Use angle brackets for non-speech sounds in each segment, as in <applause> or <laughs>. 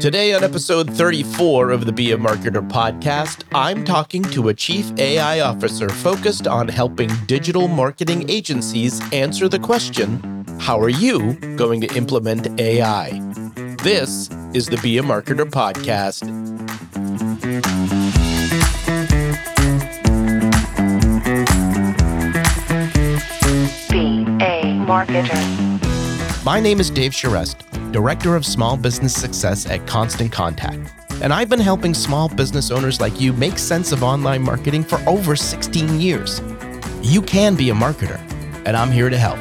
Today, on episode 34 of the Be a Marketer podcast, I'm talking to a chief AI officer focused on helping digital marketing agencies answer the question How are you going to implement AI? This is the Be a Marketer podcast. Be a marketer. My name is Dave Charest. Director of Small Business Success at Constant Contact. And I've been helping small business owners like you make sense of online marketing for over 16 years. You can be a marketer, and I'm here to help.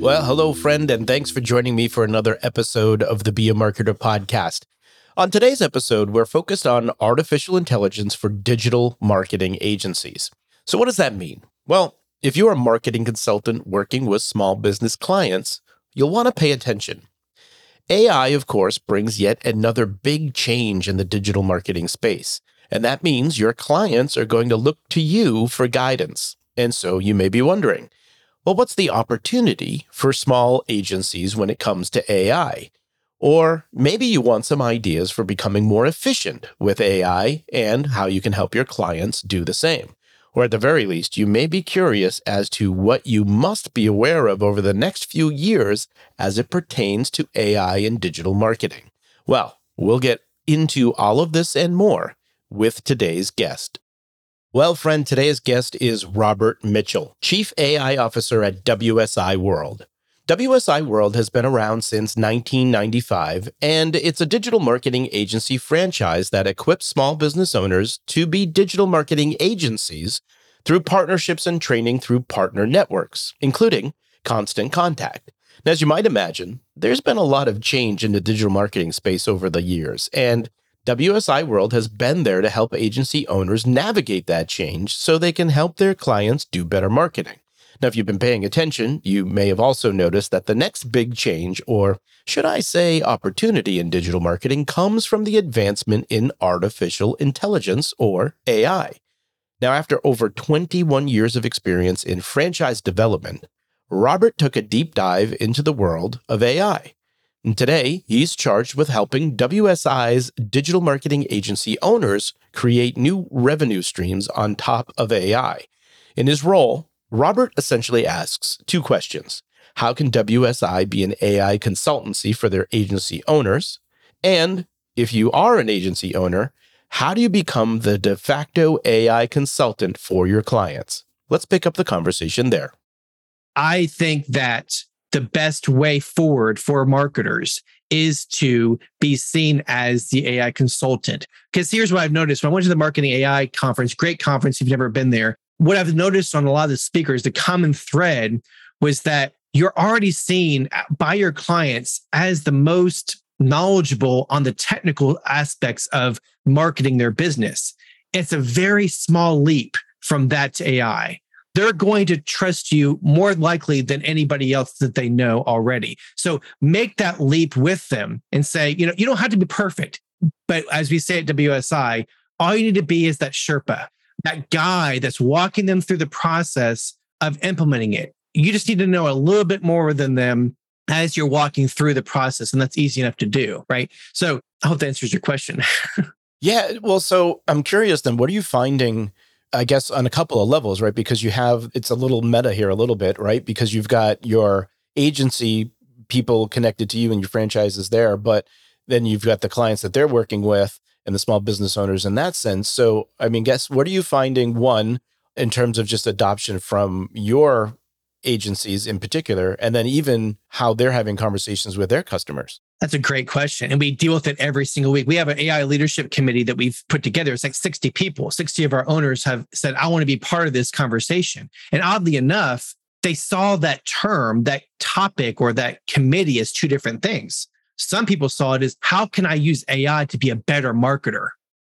Well, hello, friend, and thanks for joining me for another episode of the Be a Marketer podcast. On today's episode, we're focused on artificial intelligence for digital marketing agencies. So, what does that mean? Well, if you're a marketing consultant working with small business clients, you'll want to pay attention. AI, of course, brings yet another big change in the digital marketing space. And that means your clients are going to look to you for guidance. And so you may be wondering, well, what's the opportunity for small agencies when it comes to AI? Or maybe you want some ideas for becoming more efficient with AI and how you can help your clients do the same or at the very least, you may be curious as to what you must be aware of over the next few years as it pertains to AI and digital marketing. Well, we'll get into all of this and more with today's guest. Well, friend, today's guest is Robert Mitchell, Chief AI Officer at WSI World. WSI World has been around since 1995, and it's a digital marketing agency franchise that equips small business owners to be digital marketing agencies through partnerships and training through partner networks, including Constant Contact. As you might imagine, there's been a lot of change in the digital marketing space over the years, and WSI World has been there to help agency owners navigate that change so they can help their clients do better marketing. Now, if you've been paying attention, you may have also noticed that the next big change, or should I say opportunity in digital marketing, comes from the advancement in artificial intelligence, or AI. Now, after over 21 years of experience in franchise development, Robert took a deep dive into the world of AI. And today, he's charged with helping WSI's digital marketing agency owners create new revenue streams on top of AI. In his role, Robert essentially asks two questions How can WSI be an AI consultancy for their agency owners? And if you are an agency owner, how do you become the de facto AI consultant for your clients? Let's pick up the conversation there. I think that the best way forward for marketers is to be seen as the AI consultant. Because here's what I've noticed when I went to the Marketing AI conference, great conference if you've never been there, what I've noticed on a lot of the speakers, the common thread was that you're already seen by your clients as the most knowledgeable on the technical aspects of marketing their business. It's a very small leap from that to AI. They're going to trust you more likely than anybody else that they know already. So make that leap with them and say, you know, you don't have to be perfect. But as we say at WSI, all you need to be is that Sherpa that guy that's walking them through the process of implementing it. You just need to know a little bit more than them as you're walking through the process. And that's easy enough to do. Right. So I hope that answers your question. <laughs> yeah. Well, so I'm curious then, what are you finding? I guess on a couple of levels, right? Because you have, it's a little meta here, a little bit, right? Because you've got your agency people connected to you and your franchises there, but then you've got the clients that they're working with and the small business owners in that sense. So, I mean, guess what are you finding one in terms of just adoption from your agencies in particular, and then even how they're having conversations with their customers? That's a great question. And we deal with it every single week. We have an AI leadership committee that we've put together. It's like 60 people. 60 of our owners have said, I want to be part of this conversation. And oddly enough, they saw that term, that topic, or that committee as two different things. Some people saw it as how can I use AI to be a better marketer?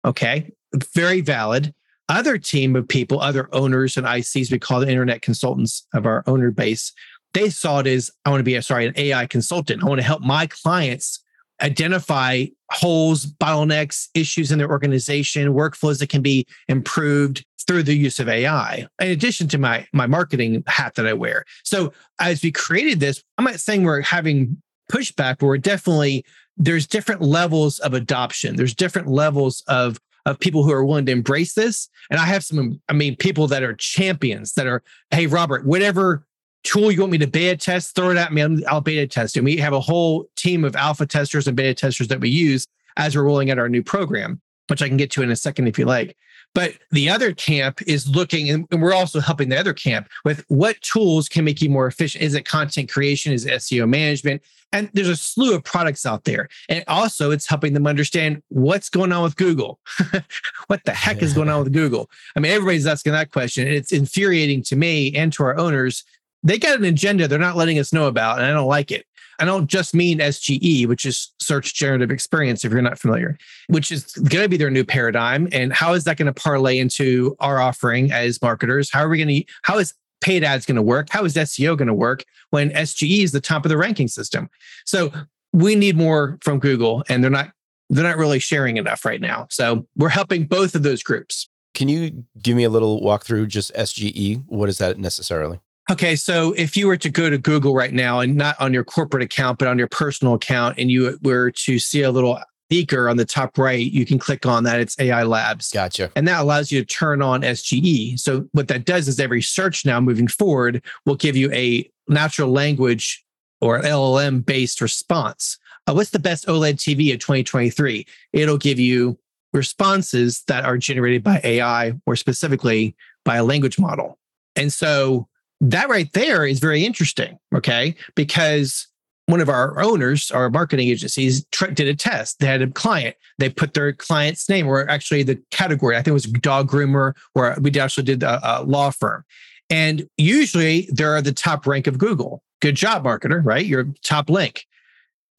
Okay, very valid. Other team of people, other owners and ICs, we call the internet consultants of our owner base, they saw it as I want to be a sorry, an AI consultant. I want to help my clients identify holes, bottlenecks, issues in their organization, workflows that can be improved through the use of AI, in addition to my, my marketing hat that I wear. So as we created this, I'm not saying we're having pushback, we're definitely there's different levels of adoption. There's different levels of of people who are willing to embrace this. And I have some, I mean, people that are champions that are, hey, Robert, whatever tool you want me to beta test, throw it at me. I'll beta test. And we have a whole team of alpha testers and beta testers that we use as we're rolling out our new program, which I can get to in a second if you like. But the other camp is looking, and we're also helping the other camp with what tools can make you more efficient. Is it content creation? Is it SEO management? And there's a slew of products out there. And also, it's helping them understand what's going on with Google. <laughs> what the heck is going on with Google? I mean, everybody's asking that question. And it's infuriating to me and to our owners. They got an agenda they're not letting us know about, and I don't like it. I don't just mean SGE, which is search generative experience, if you're not familiar, which is going to be their new paradigm. And how is that going to parlay into our offering as marketers? How are we going to, how is paid ads going to work? How is SEO going to work when SGE is the top of the ranking system? So we need more from Google and they're not, they're not really sharing enough right now. So we're helping both of those groups. Can you give me a little walkthrough just SGE? What is that necessarily? Okay, so if you were to go to Google right now and not on your corporate account, but on your personal account, and you were to see a little beaker on the top right, you can click on that. It's AI Labs. Gotcha. And that allows you to turn on SGE. So what that does is every search now moving forward will give you a natural language or LLM based response. Uh, what's the best OLED TV of 2023? It'll give you responses that are generated by AI or specifically by a language model. And so that right there is very interesting. Okay. Because one of our owners, our marketing agencies, did a test. They had a client. They put their client's name, or actually the category. I think it was dog groomer, or we actually did a, a law firm. And usually they're the top rank of Google. Good job, marketer, right? Your top link.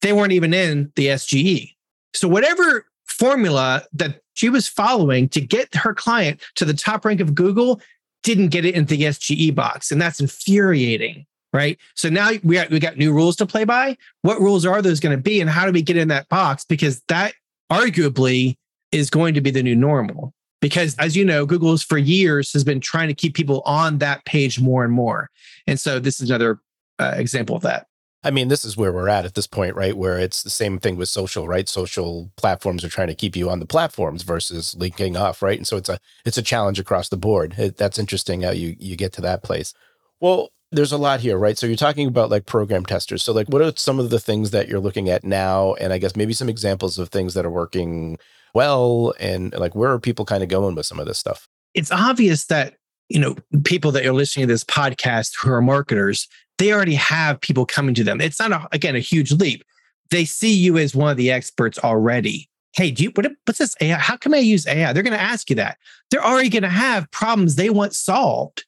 They weren't even in the SGE. So whatever formula that she was following to get her client to the top rank of Google, didn't get it into the SGE box. And that's infuriating, right? So now we got, we got new rules to play by. What rules are those going to be? And how do we get in that box? Because that arguably is going to be the new normal. Because as you know, Google's for years has been trying to keep people on that page more and more. And so this is another uh, example of that. I mean, this is where we're at at this point, right? Where it's the same thing with social, right? Social platforms are trying to keep you on the platforms versus linking off, right? And so it's a it's a challenge across the board. It, that's interesting how you you get to that place. Well, there's a lot here, right? So you're talking about like program testers. So like, what are some of the things that you're looking at now? And I guess maybe some examples of things that are working well, and like where are people kind of going with some of this stuff? It's obvious that you know people that are listening to this podcast who are marketers they already have people coming to them. It's not, a, again, a huge leap. They see you as one of the experts already. Hey, do you, what, what's this AI? How can I use AI? They're going to ask you that. They're already going to have problems they want solved.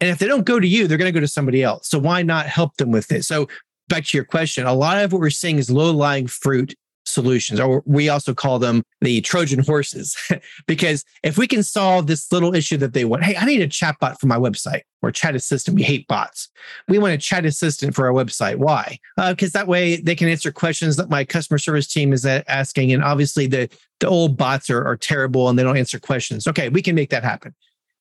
And if they don't go to you, they're going to go to somebody else. So why not help them with it? So back to your question, a lot of what we're seeing is low lying fruit solutions, or we also call them the Trojan horses. <laughs> because if we can solve this little issue that they want, hey, I need a chatbot for my website or chat assistant. We hate bots. We want a chat assistant for our website. Why? Because uh, that way they can answer questions that my customer service team is asking. And obviously the, the old bots are, are terrible and they don't answer questions. Okay, we can make that happen.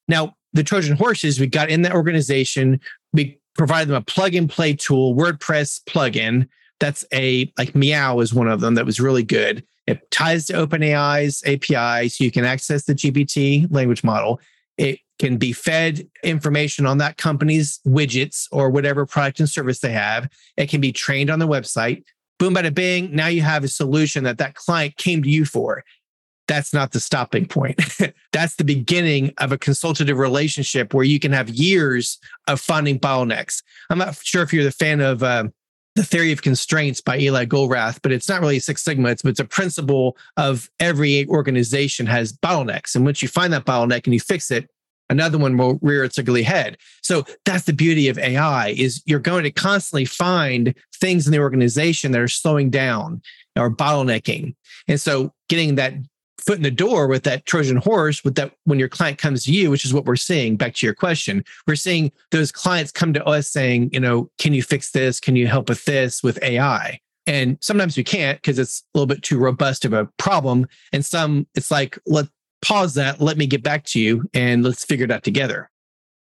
Now, the Trojan horses, we got in that organization. We provided them a plug and play tool, WordPress plugin that's a like Meow is one of them that was really good. It ties to OpenAI's API so you can access the GPT language model. It can be fed information on that company's widgets or whatever product and service they have. It can be trained on the website. Boom, bada bing. Now you have a solution that that client came to you for. That's not the stopping point. <laughs> That's the beginning of a consultative relationship where you can have years of finding bottlenecks. I'm not sure if you're the fan of um, the theory of constraints by Eli Goldratt, but it's not really Six Sigma. It's, it's a principle of every organization has bottlenecks. And once you find that bottleneck and you fix it, another one will rear its ugly head. So that's the beauty of AI is you're going to constantly find things in the organization that are slowing down or bottlenecking. And so getting that foot in the door with that Trojan horse, with that when your client comes to you, which is what we're seeing. Back to your question, we're seeing those clients come to us saying, you know, can you fix this? Can you help with this with AI? And sometimes we can't because it's a little bit too robust of a problem. And some, it's like, let pause that, let me get back to you and let's figure it out together.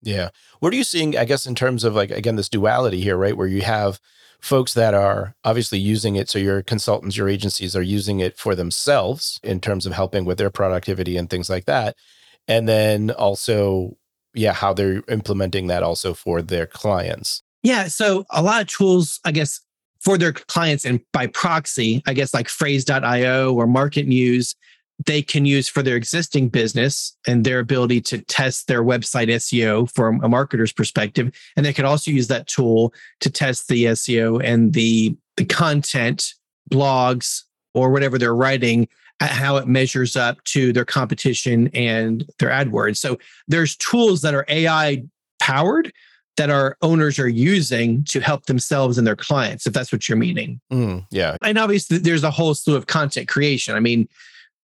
Yeah. What are you seeing, I guess, in terms of like, again, this duality here, right? Where you have folks that are obviously using it. So your consultants, your agencies are using it for themselves in terms of helping with their productivity and things like that. And then also, yeah, how they're implementing that also for their clients. Yeah. So a lot of tools, I guess, for their clients and by proxy, I guess like Frase.io or MarketMuse, they can use for their existing business and their ability to test their website SEO from a marketer's perspective. And they could also use that tool to test the SEO and the, the content, blogs, or whatever they're writing, how it measures up to their competition and their AdWords. So there's tools that are AI powered that our owners are using to help themselves and their clients, if that's what you're meaning. Mm, yeah. And obviously, there's a whole slew of content creation. I mean,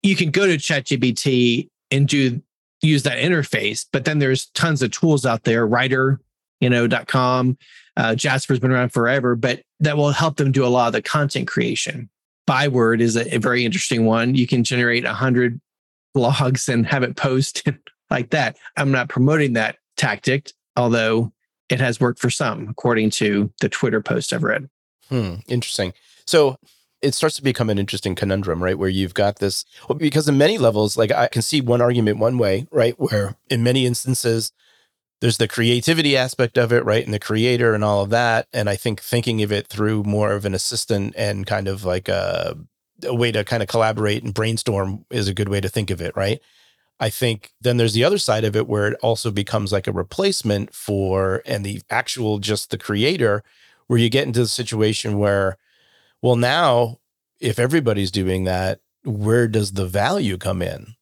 you can go to ChatGPT and do use that interface, but then there's tons of tools out there, writer, you know, dot com. Uh, Jasper's been around forever, but that will help them do a lot of the content creation. Byword is a, a very interesting one. You can generate a hundred blogs and have it post <laughs> like that. I'm not promoting that tactic, although it has worked for some, according to the Twitter post I've read. Hmm, interesting. So it starts to become an interesting conundrum, right? Where you've got this, because in many levels, like I can see one argument one way, right? Where in many instances, there's the creativity aspect of it, right? And the creator and all of that. And I think thinking of it through more of an assistant and kind of like a, a way to kind of collaborate and brainstorm is a good way to think of it, right? I think then there's the other side of it where it also becomes like a replacement for and the actual just the creator, where you get into the situation where, well, now if everybody's doing that, where does the value come in?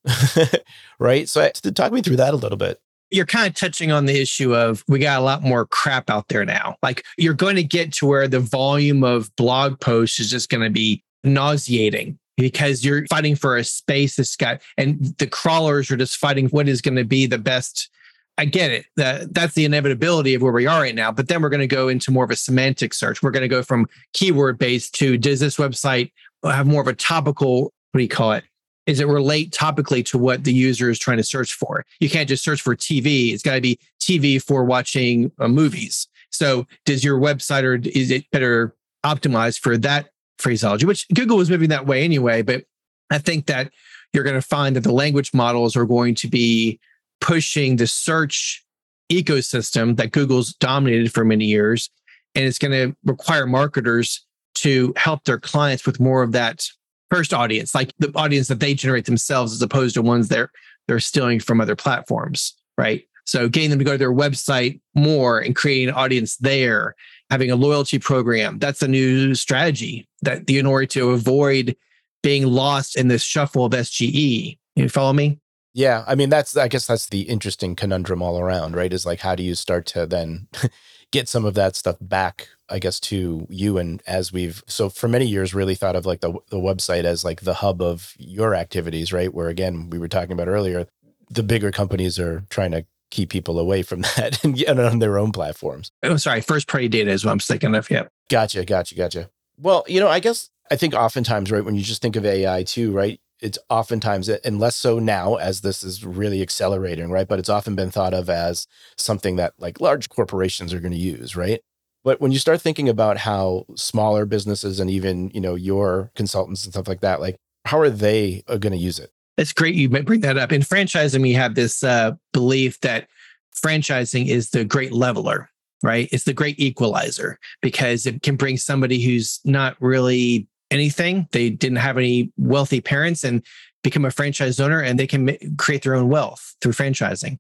<laughs> right. So talk me through that a little bit. You're kind of touching on the issue of we got a lot more crap out there now. Like you're going to get to where the volume of blog posts is just going to be nauseating because you're fighting for a space that's got, and the crawlers are just fighting what is going to be the best. I get it. That that's the inevitability of where we are right now. But then we're going to go into more of a semantic search. We're going to go from keyword based to does this website have more of a topical? What do you call it? Is it relate topically to what the user is trying to search for? You can't just search for TV. It's got to be TV for watching uh, movies. So does your website or is it better optimized for that phraseology, which Google was moving that way anyway. But I think that you're going to find that the language models are going to be pushing the search ecosystem that Google's dominated for many years. And it's going to require marketers to help their clients with more of that first audience, like the audience that they generate themselves, as opposed to ones they're they're stealing from other platforms, right? So getting them to go to their website more and creating an audience there having a loyalty program. That's a new strategy that the in order to avoid being lost in this shuffle of SGE. You follow me? Yeah. I mean, that's, I guess that's the interesting conundrum all around, right? Is like, how do you start to then <laughs> get some of that stuff back, I guess, to you? And as we've, so for many years, really thought of like the, the website as like the hub of your activities, right? Where again, we were talking about earlier, the bigger companies are trying to keep people away from <laughs> that and get on their own platforms. Oh, sorry. First party data is what I'm thinking of. Yeah. Gotcha. Gotcha. Gotcha. Well, you know, I guess I think oftentimes, right, when you just think of AI too, right, it's oftentimes, and less so now as this is really accelerating, right? But it's often been thought of as something that like large corporations are going to use, right? But when you start thinking about how smaller businesses and even, you know, your consultants and stuff like that, like how are they uh, going to use it? It's great you bring that up. In franchising, we have this uh, belief that franchising is the great leveler, right? It's the great equalizer because it can bring somebody who's not really anything. They didn't have any wealthy parents and become a franchise owner and they can create their own wealth through franchising.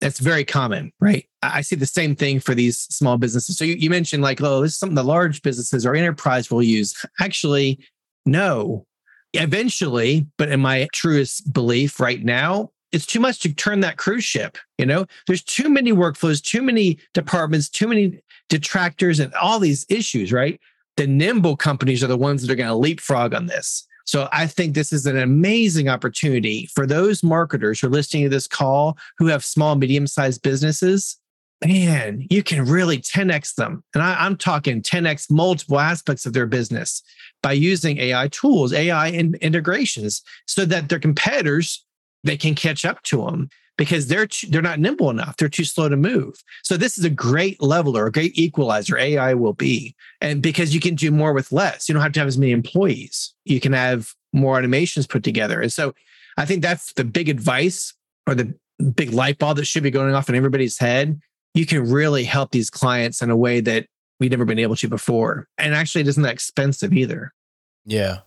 That's very common, right? I see the same thing for these small businesses. So you, you mentioned like, oh, this is something the large businesses or enterprise will use. Actually, no, eventually, but in my truest belief right now, it's too much to turn that cruise ship. You know, there's too many workflows, too many departments, too many detractors, and all these issues, right? The nimble companies are the ones that are going to leapfrog on this. So I think this is an amazing opportunity for those marketers who are listening to this call who have small, medium sized businesses. Man, you can really 10x them. And I, am talking 10x multiple aspects of their business by using AI tools, AI in, integrations, so that their competitors they can catch up to them. Because they're too, they're not nimble enough. They're too slow to move. So this is a great leveler, a great equalizer. AI will be, and because you can do more with less. You don't have to have as many employees. You can have more automations put together. And so I think that's the big advice or the big light bulb that should be going off in everybody's head. You can really help these clients in a way that we've never been able to before. And actually, it isn't that expensive either. Yeah.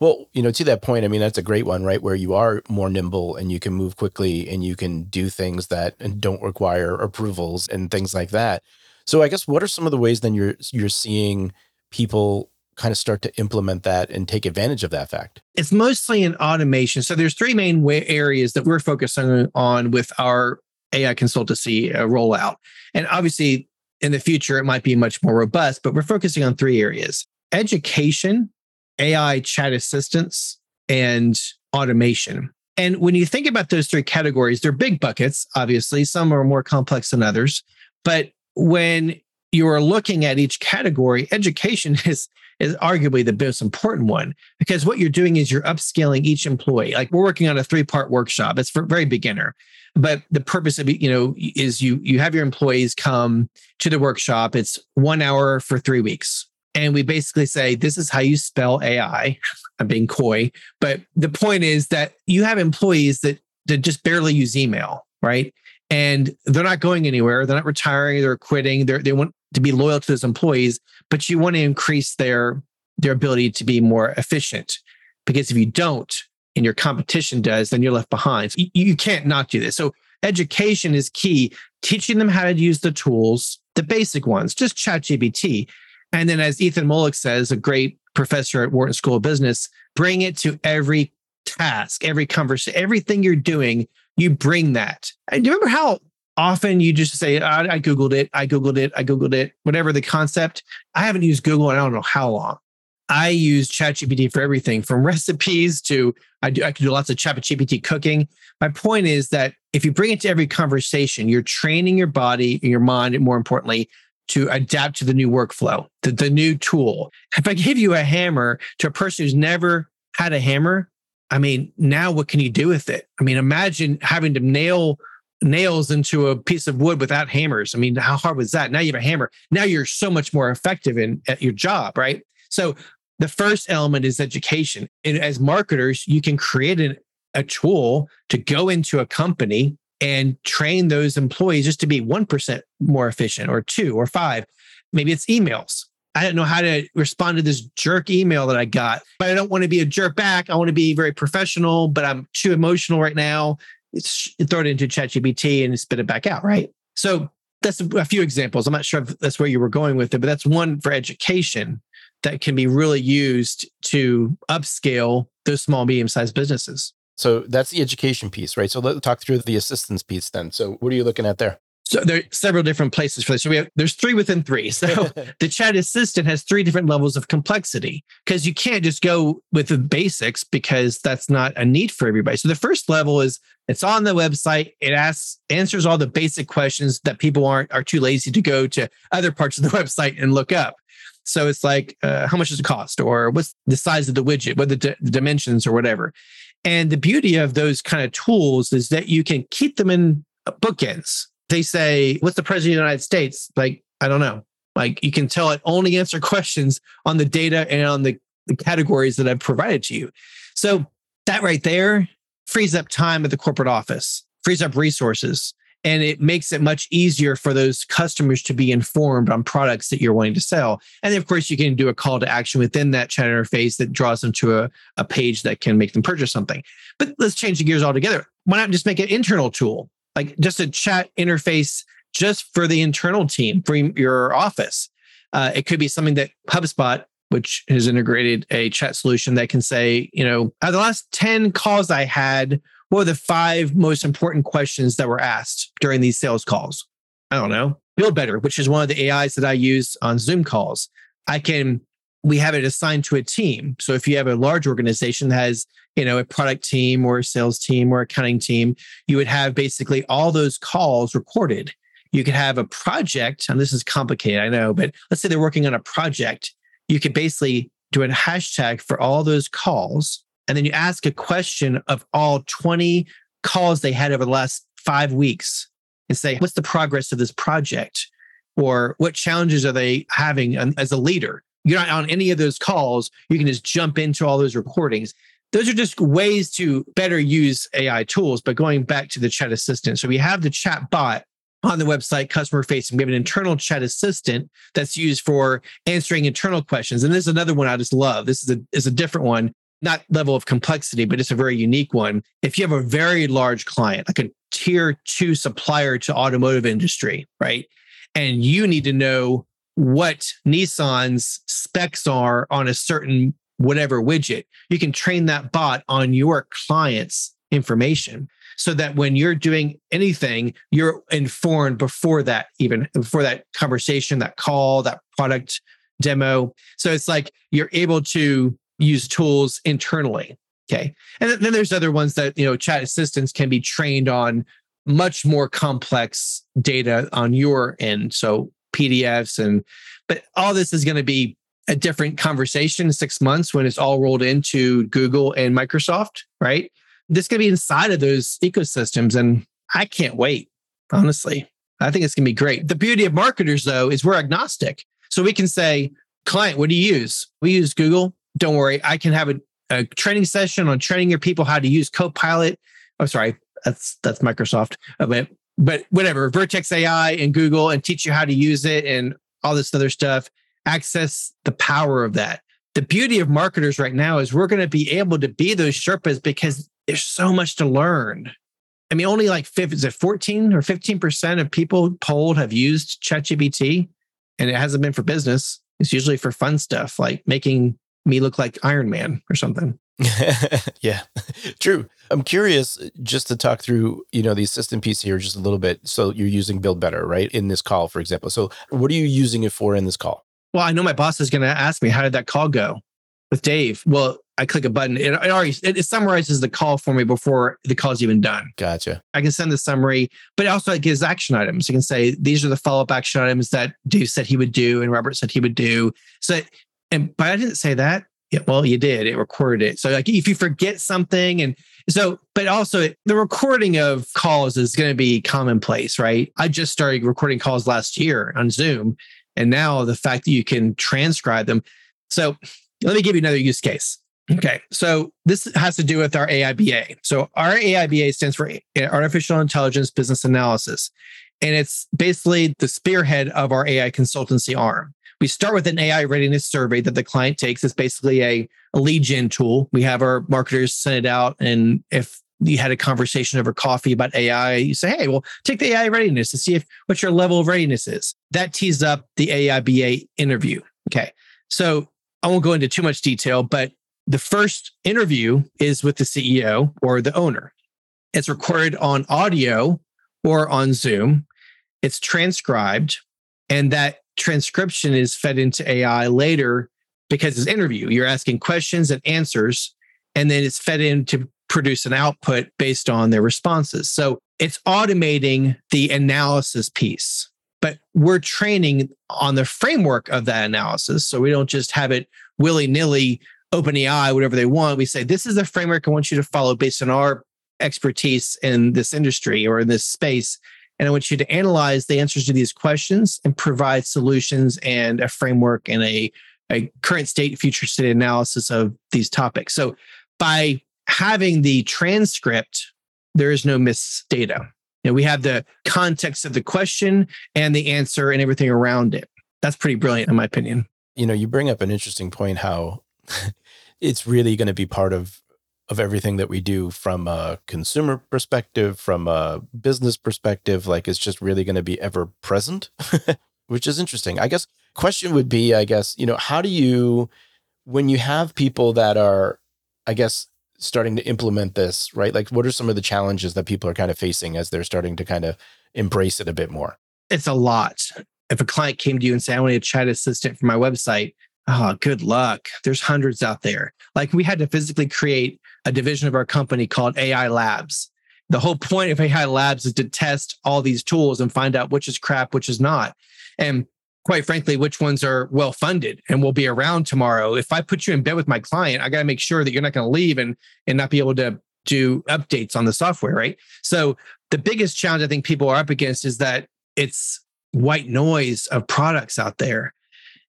Well, you know, to that point, I mean, that's a great one, right? Where you are more nimble and you can move quickly and you can do things that don't require approvals and things like that. So I guess what are some of the ways then you're you're seeing people kind of start to implement that and take advantage of that fact? It's mostly in automation. So there's three main areas that we're focusing on with our AI consultancy uh, rollout. And obviously in the future it might be much more robust, but we're focusing on three areas. Education, AI chat assistance, and automation. And when you think about those three categories, they're big buckets, obviously. Some are more complex than others. But when you are looking at each category, education <laughs> is, is arguably the most important one because what you're doing is you're upscaling each employee. Like we're working on a three part workshop. It's for very beginner. But the purpose of it, you know, is you you have your employees come to the workshop. It's one hour for three weeks and we basically say this is how you spell AI. <laughs> I'm being coy, but the point is that you have employees that that just barely use email, right? And they're not going anywhere. They're not retiring. They're quitting. They they want to be loyal to those employees, but you want to increase their their ability to be more efficient. Because if you don't, and your competition does, then you're left behind. So you, you can't not do this. So education is key. Teaching them how to use the tools, the basic ones, just ChatGPT and then, as Ethan Mollick says, a great professor at Wharton School of Business, bring it to every task, every conversation, everything you're doing, you bring that. And do you remember how often you just say, I, I Googled it, I Googled it, I Googled it, whatever the concept? I haven't used Google in I don't know how long. I use ChatGPT for everything from recipes to I do I can do lots of ChatGPT cooking. My point is that if you bring it to every conversation, you're training your body, and your mind, and more importantly, to adapt to the new workflow, the, the new tool. If I give you a hammer to a person who's never had a hammer, I mean, now what can you do with it? I mean, imagine having to nail nails into a piece of wood without hammers. I mean, how hard was that? Now you have a hammer. Now you're so much more effective in at your job, right? So the first element is education. And as marketers, you can create an, a tool to go into a company and train those employees just to be 1% more efficient or two or five. Maybe it's emails. I don't know how to respond to this jerk email that I got, but I don't want to be a jerk back. I want to be very professional, but I'm too emotional right now. It's throw it into ChatGPT and spit it back out, right? So that's a few examples. I'm not sure if that's where you were going with it, but that's one for education that can be really used to upscale those small, medium sized businesses. So that's the education piece, right? So let's talk through the assistance piece then. So what are you looking at there? So there are several different places for this. So we have there's three within three. So <laughs> the chat assistant has three different levels of complexity because you can't just go with the basics because that's not a need for everybody. So the first level is it's on the website. It asks answers all the basic questions that people aren't are too lazy to go to other parts of the <laughs> website and look up. So it's like, uh, how much does it cost, or what's the size of the widget, what the, d- the dimensions, or whatever. And the beauty of those kind of tools is that you can keep them in bookends. They say, What's the president of the United States? Like, I don't know. Like, you can tell it only answer <laughs> questions on the data and on the, the categories that I've provided to you. So, that right there frees up time at the corporate office, frees up resources and it makes it much easier for those customers to be informed on products that you're wanting to sell. And of course, you can do a call to action within that chat interface that draws them to a, a page that can make them purchase something. But let's change the gears altogether. Why not just make an internal tool, like just a chat interface just for the internal team for your office? Uh, it could be something that HubSpot which has integrated a chat solution that can say, you know, the last 10 calls I had what were the five most important questions that were asked during these sales calls? I don't know. BuildBetter, which is one of the AIs that I use on Zoom calls. I can, we have it assigned to a team. So if you have a large organization that has, you know, a product team or a sales team or accounting team, you would have basically all those calls recorded. You could have a project, and this is complicated, I know, but let's say they're working on a project. You could basically do a hashtag for all those calls and then you ask a question of all 20 calls they had over the last five weeks and say, what's the progress of this project? Or what challenges are they having as a leader? You're not on any of those calls. You can just jump into all those recordings. Those are just ways to better use AI tools. But going back to the chat assistant, so we have the chat bot on the website, customer facing. We have an internal chat assistant that's used for answering internal questions. And this is another one I just love. This is a, is a different one, not level of complexity, but it's a very unique one. If you have a very large client, like a tier two supplier to automotive industry, right? And you need to know what Nissan's specs are on a certain whatever widget, you can train that bot on your client's information so that when you're doing anything, you're informed before that, even before that conversation, that call, that product demo. So it's like you're able to use tools internally. Okay. And then there's other ones that, you know, chat assistants can be trained on much more complex data on your end. So PDFs and, but all this is going to be a different conversation in six months when it's all rolled into Google and Microsoft, right? This going to be inside of those ecosystems. And I can't wait, honestly. I think it's going to be great. The beauty of marketers, though, is we're agnostic. So we can say, client, what do you use? We use Google. Don't worry. I can have a, a training session on training your people how to use Copilot. Oh, sorry. That's that's Microsoft. Uh, but, but whatever, Vertex AI and Google and teach you how to use it and all this other stuff. Access the power of that. The beauty of marketers right now is we're going to be able to be those Sherpas because there's so much to learn. I mean, only like is it 14 or 15% of people polled have used ChatGPT and it hasn't been for business. It's usually for fun stuff like making me look like Iron Man or something. <laughs> yeah, <laughs> true. I'm curious just to talk through, you know, the assistant piece here just a little bit. So you're using BuildBetter, right? In this call, for example. So what are you using it for in this call? Well, I know my boss is going to ask me, how did that call go with Dave? Well, I click a button. It, it already it, summarizes the call for me before the call's even done. Gotcha. I can send the summary, but also it gives action items. You can say these are the follow up action items that Dave said he would do and Robert said he would do. So, and but I didn't say that. Yeah, well, you did. It recorded it. So, like, if you forget something, and so, but also the recording of calls is going to be commonplace, right? I just started recording calls last year on Zoom, and now the fact that you can transcribe them. So, let me give you another use case. Okay. So this has to do with our AIBA. So our AIBA stands for Artificial Intelligence Business Analysis. And it's basically the spearhead of our AI consultancy arm. We start with an AI readiness survey that the client takes. It's basically a, a lead gen tool. We have our marketers send it out. And if you had a conversation over coffee about AI, you say, hey, well, take the AI readiness to see if what your level of readiness is. That tees up the AIBA interview. Okay. So I won't go into too much detail, but the first interview is with the CEO or the owner. It's recorded on audio or on Zoom. It's transcribed, and that transcription is fed into AI later because it's interview. You're asking questions and answers, and then it's fed in to produce an output based on their responses. So it's automating the analysis piece, but we're training on the framework of that analysis. So we don't just have it willy nilly OpenAI, whatever they want, we say, this is the framework I want you to follow based on our expertise in this industry or in this space. And I want you to analyze the answers to these questions and provide solutions and a framework and a, a current state, future state analysis of these topics. So by having the transcript, there is no misdata. You know, we have the context of the question and the answer and everything around it. That's pretty brilliant, in my opinion. You know, you bring up an interesting point how <laughs> it's really going to be part of of everything that we do from a consumer perspective, from a business perspective. Like it's just really going to be ever present, <laughs> which is interesting. I guess question would be, I guess, you know, how do you when you have people that are, I guess, starting to implement this, right? Like what are some of the challenges that people are kind of facing as they're starting to kind of embrace it a bit more? It's a lot. If a client came to you and said, I want a chat assistant for my website, Oh, good luck. There's hundreds out there. Like we had to physically create a division of our company called AI Labs. The whole point of AI Labs is to test all these tools and find out which is crap, which is not. And quite frankly, which ones are well funded and will be around tomorrow. If I put you in bed with my client, I got to make sure that you're not going to leave and, and not be able to do updates on the software, right? So the biggest challenge I think people are up against is that it's white noise of products out there.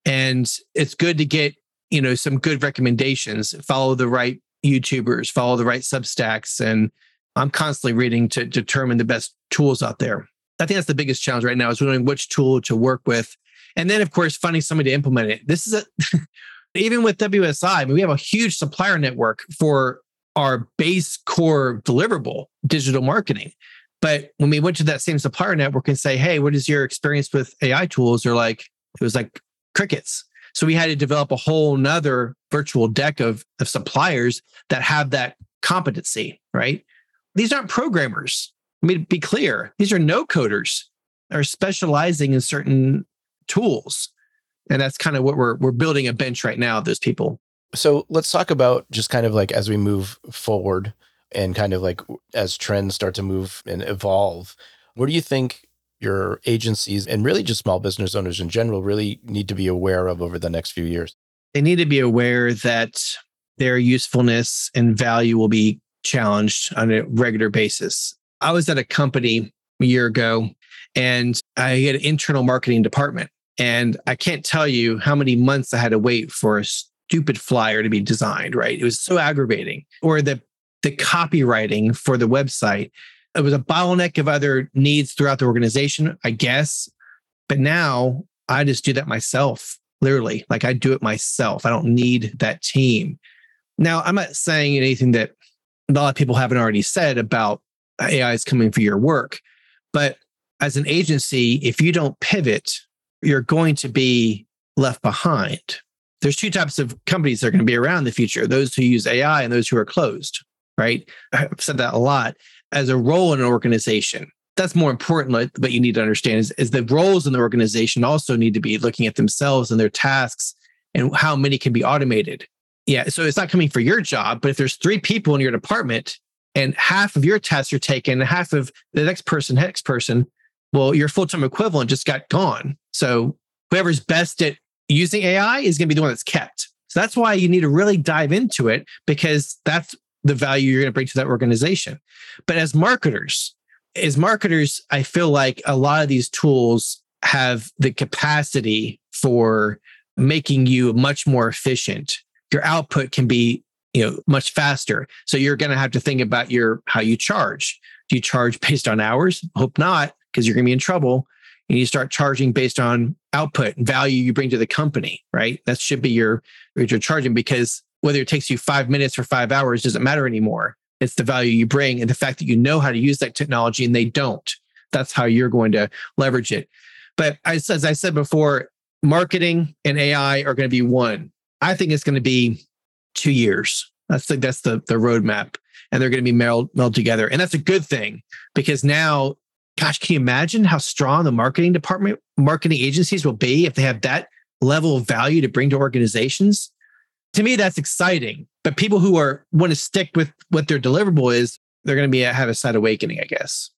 And it's good to get, you know, some good recommendations, follow the right YouTubers, follow the right Substacks. And I'm constantly reading to determine the best tools out there. I think that's the biggest challenge right now is knowing which tool to work with. And then, of course, finding somebody to implement it. This is a, <laughs> even with WSI, I mean, we have a huge supplier network for our base core deliverable digital marketing. But when we went to that same supplier network and say, hey, what is your experience with AI tools? They're like, it was like crickets. So we had to develop a whole nother virtual deck of, of suppliers that have that competency, right? These aren't programmers. I mean, be clear, these are no coders are specializing in certain tools. And that's kind of what we're we're building a bench right now of those people. So let's talk about just kind of like as we move forward and kind of like as trends start to move and evolve, what do you think your agencies and really just small business owners in general really need to be aware of over the next few years? They need to be aware that their usefulness and value will be challenged on a regular basis. I was at a company a year ago and I had an internal marketing department. And I can't tell you how many months I had to wait for a stupid flyer to be designed, right? It was so aggravating. Or the the copywriting for the website. It was a bottleneck of other needs throughout the organization, I guess. But now I just do that myself, literally. Like I do it myself. I don't need that team. Now, I'm not saying anything that a lot of people haven't already said about uh, AI is coming for your work. But as an agency, if you don't pivot, you're going to be left behind. There's two types of companies that are going to be around in the future those who use AI and those who are closed right? I've said that a lot as a role in an organization. That's more important, but you need to understand is, is the roles in the organization also need to be looking at themselves and their tasks and how many can be automated. Yeah. So it's not coming for your job, but if there's three people in your department and half of your tasks are taken, half of the next person, next person, well, your full time equivalent just got gone. So whoever's best at using AI is going to be the one that's kept. So that's why you need to really dive into it because that's the value you're going to bring to that organization. But as marketers, as marketers, I feel like a lot of these tools have the capacity for making you much more efficient. Your output can be, you know, much faster. So you're going to have to think about your how you charge. Do you charge based on hours? Hope not, because you're going to be in trouble. And you start charging based on output and value you bring to the company, right? That should be your your charging because whether it takes you five minutes or five hours doesn't matter anymore. It's the value you bring and the fact that you know how to use that technology and they don't. That's how you're going to leverage it. But as, as I said before, marketing and AI are going to be one. I think it's going to be two years. That's the, that's the, the roadmap. And they're going to be meld, meld together. And that's a good thing because now, gosh, can you imagine how strong the marketing department, marketing agencies will be if they have that level of value to bring to organizations? To me that's exciting. But people who are want to stick with what their deliverable is they're going to be uh, have a side awakening i guess.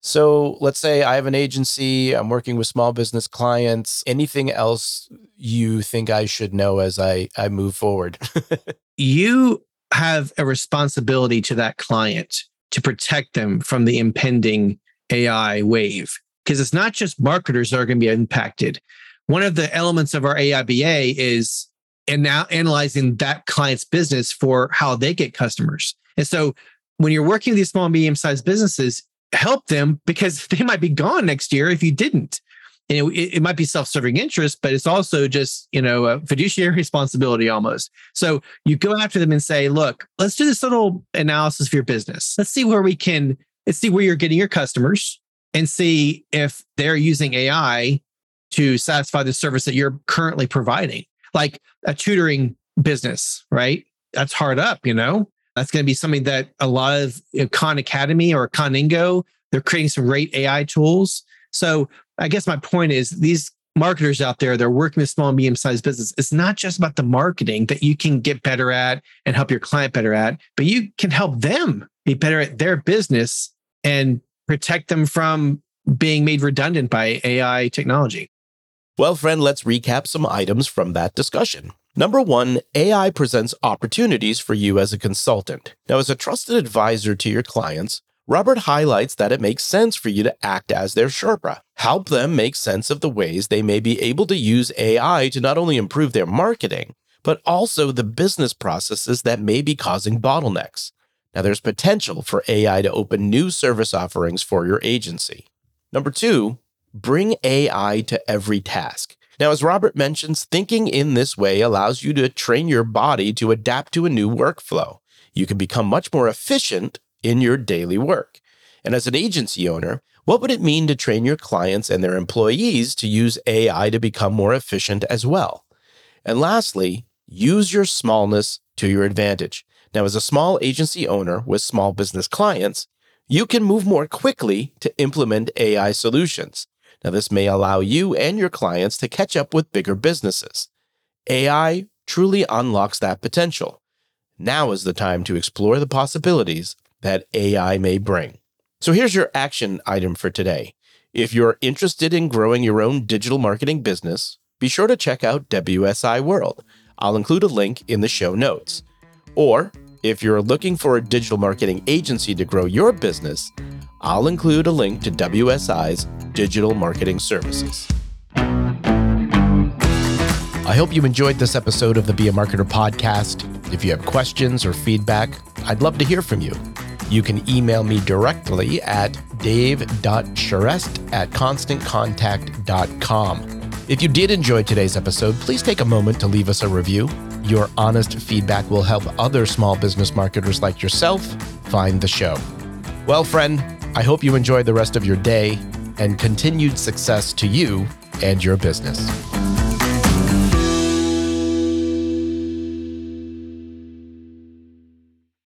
So let's say i have an agency i'm working with small business clients. Anything else you think i should know as i i move forward? <laughs> You have a responsibility to that client to protect them from the impending ai wave. Because it's not just marketers that are going to be impacted. One of the elements of our aiba is and now analyzing that client's business for how they get customers. And so when you're working with these small, medium sized businesses, help them because <laughs> they might be gone next year if you didn't. And it, it might be self serving interest, but it's also just, you know, a fiduciary <laughs> responsibility almost. So you go after them and say, look, let's do this little analysis of your business. Let's see where we can, let's see where you're getting your customers and see if they're using AI to satisfy the service that you're currently providing like a tutoring business, right? That's hard up, you know? That's going to be something that a lot of you know, Khan Academy or Khanmigo, they're creating some great AI tools. So I guess my point is these marketers out there, they're working with small and medium sized business. It's not just about the marketing that you can get better at and help your client better at, but you can help them be better at their business and protect them from being made redundant by AI technology. Well, friend, let's recap some items from that discussion. Number one, AI presents opportunities for you as a consultant. Now, as a trusted advisor to your clients, Robert highlights that it makes sense for you to act as their Sherpa. Help them make sense of the ways they may be able to use AI to not only improve their marketing, but also the business processes that may be causing bottlenecks. Now, there's potential for AI to open new service offerings for your agency. Number two, bring AI to every task. Now, as Robert mentions, thinking in this way allows you to train your body to adapt to a new workflow. You can become much more efficient in your daily work. And as an agency owner, what would it mean to train your clients and their employees to use AI to become more efficient as well? And lastly, use your smallness to your advantage. Now, as a small agency owner with small business clients, you can move more quickly to implement AI solutions. Now, this may allow you and your clients to catch up with bigger businesses. AI truly unlocks that potential. Now is the time to explore the possibilities that AI may bring. So here's your action item for today. If you're interested in growing your own digital marketing business, be sure to check out WSI World. I'll include a link in the show notes. Or if you're looking for a digital marketing agency to grow your business, I'll include a link to WSI's digital marketing services. I hope you enjoyed this episode of the Be a Marketer podcast. If you have questions or feedback, I'd love to hear from you. You can email me directly at dave.charest at constantcontact.com. If you did enjoy today's episode, please take a moment to leave us a review. Your honest feedback will help other small business marketers like yourself find the show. Well, friend, I hope you enjoy the rest of your day and continued success to you and your business.